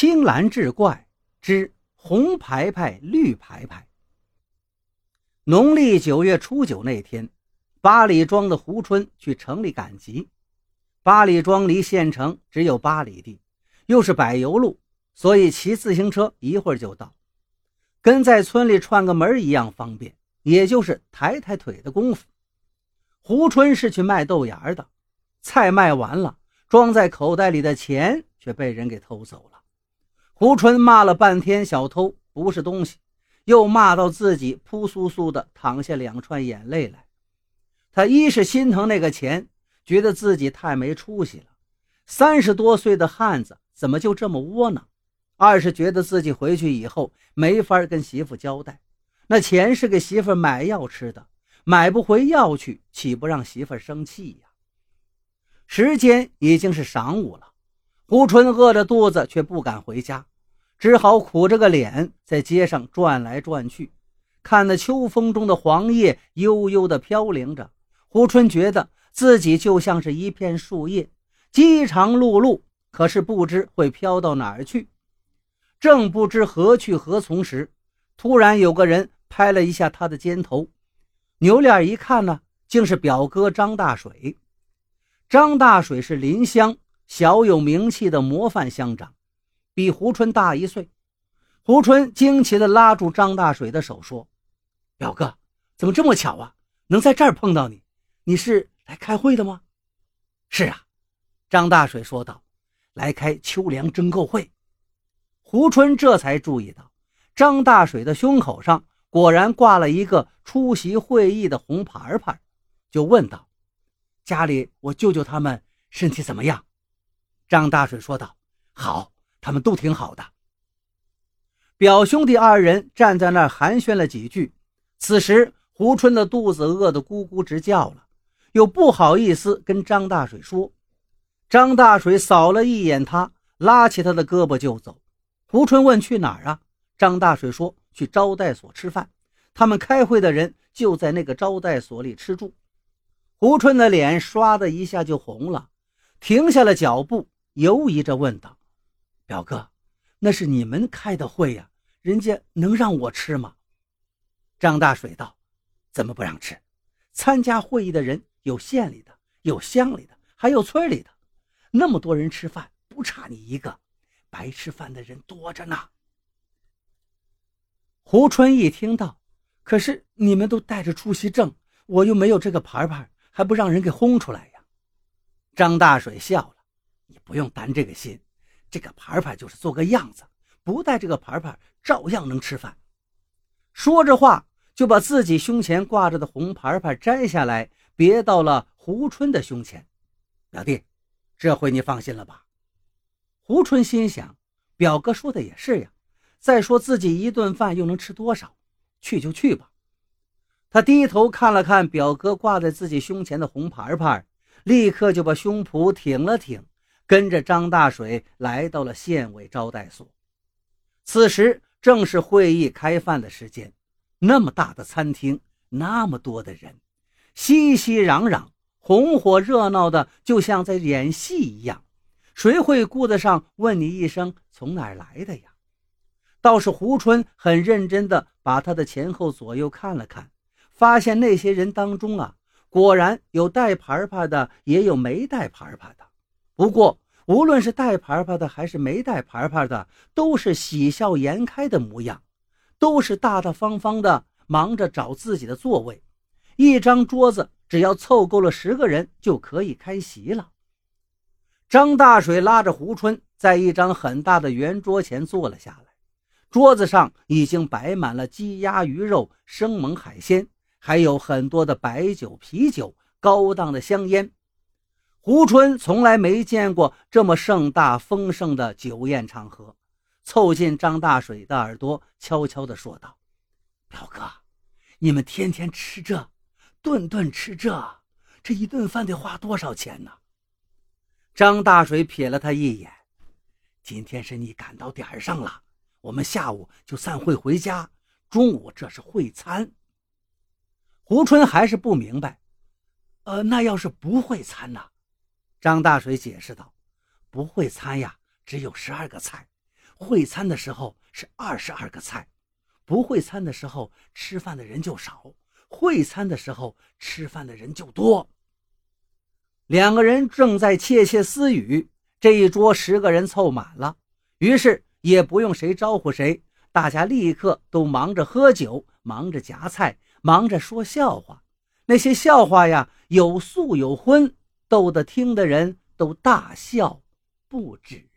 青蓝志怪之红牌牌绿牌牌。农历九月初九那天，八里庄的胡春去城里赶集。八里庄离县城只有八里地，又是柏油路，所以骑自行车一会儿就到，跟在村里串个门一样方便，也就是抬抬腿的功夫。胡春是去卖豆芽的，菜卖完了，装在口袋里的钱却被人给偷走了。胡春骂了半天小偷不是东西，又骂到自己扑簌簌的淌下两串眼泪来。他一是心疼那个钱，觉得自己太没出息了，三十多岁的汉子怎么就这么窝囊；二是觉得自己回去以后没法跟媳妇交代，那钱是给媳妇买药吃的，买不回药去，岂不让媳妇生气呀？时间已经是晌午了，胡春饿着肚子却不敢回家。只好苦着个脸在街上转来转去，看那秋风中的黄叶悠悠地飘零着。胡春觉得自己就像是一片树叶，饥肠辘辘，可是不知会飘到哪儿去。正不知何去何从时，突然有个人拍了一下他的肩头，扭脸一看呢，竟是表哥张大水。张大水是临乡小有名气的模范乡长。比胡春大一岁，胡春惊奇地拉住张大水的手说：“表哥，怎么这么巧啊？能在这儿碰到你？你是来开会的吗？”“是啊。”张大水说道，“来开秋粮征购会。”胡春这才注意到，张大水的胸口上果然挂了一个出席会议的红牌牌，就问道：“家里我舅舅他们身体怎么样？”张大水说道：“好。”他们都挺好的。表兄弟二人站在那儿寒暄了几句。此时，胡春的肚子饿得咕咕直叫了，又不好意思跟张大水说。张大水扫了一眼他，拉起他的胳膊就走。胡春问：“去哪儿啊？”张大水说：“去招待所吃饭。他们开会的人就在那个招待所里吃住。”胡春的脸唰的一下就红了，停下了脚步，犹疑着问道。表哥，那是你们开的会呀，人家能让我吃吗？张大水道：“怎么不让吃？参加会议的人有县里的，有乡里的，还有村里的，那么多人吃饭，不差你一个。白吃饭的人多着呢。”胡春一听到，可是你们都带着出席证，我又没有这个牌牌，还不让人给轰出来呀？张大水笑了：“你不用担这个心。”这个牌牌就是做个样子，不带这个牌牌照样能吃饭。说着话，就把自己胸前挂着的红牌牌摘下来，别到了胡春的胸前。表弟，这回你放心了吧？胡春心想，表哥说的也是呀。再说自己一顿饭又能吃多少？去就去吧。他低头看了看表哥挂在自己胸前的红牌牌，立刻就把胸脯挺了挺。跟着张大水来到了县委招待所，此时正是会议开饭的时间。那么大的餐厅，那么多的人，熙熙攘攘，红火热闹的，就像在演戏一样。谁会顾得上问你一声从哪儿来的呀？倒是胡春很认真地把他的前后左右看了看，发现那些人当中啊，果然有带牌牌的，也有没带牌牌的。不过，无论是带牌牌的还是没带牌牌的，都是喜笑颜开的模样，都是大大方方的忙着找自己的座位。一张桌子只要凑够了十个人就可以开席了。张大水拉着胡春在一张很大的圆桌前坐了下来，桌子上已经摆满了鸡鸭鱼肉、生猛海鲜，还有很多的白酒、啤酒、高档的香烟。胡春从来没见过这么盛大丰盛的酒宴场合，凑近张大水的耳朵，悄悄地说道：“表哥，你们天天吃这，顿顿吃这，这一顿饭得花多少钱呢？”张大水瞥了他一眼：“今天是你赶到点儿上了，我们下午就散会回家，中午这是会餐。”胡春还是不明白：“呃，那要是不会餐呢？”张大水解释道：“不会餐呀，只有十二个菜，会餐的时候是二十二个菜，不会餐的时候吃饭的人就少，会餐的时候吃饭的人就多。两个人正在窃窃私语，这一桌十个人凑满了，于是也不用谁招呼谁，大家立刻都忙着喝酒，忙着夹菜，忙着说笑话。那些笑话呀，有素有荤，逗得听的人都大笑不止。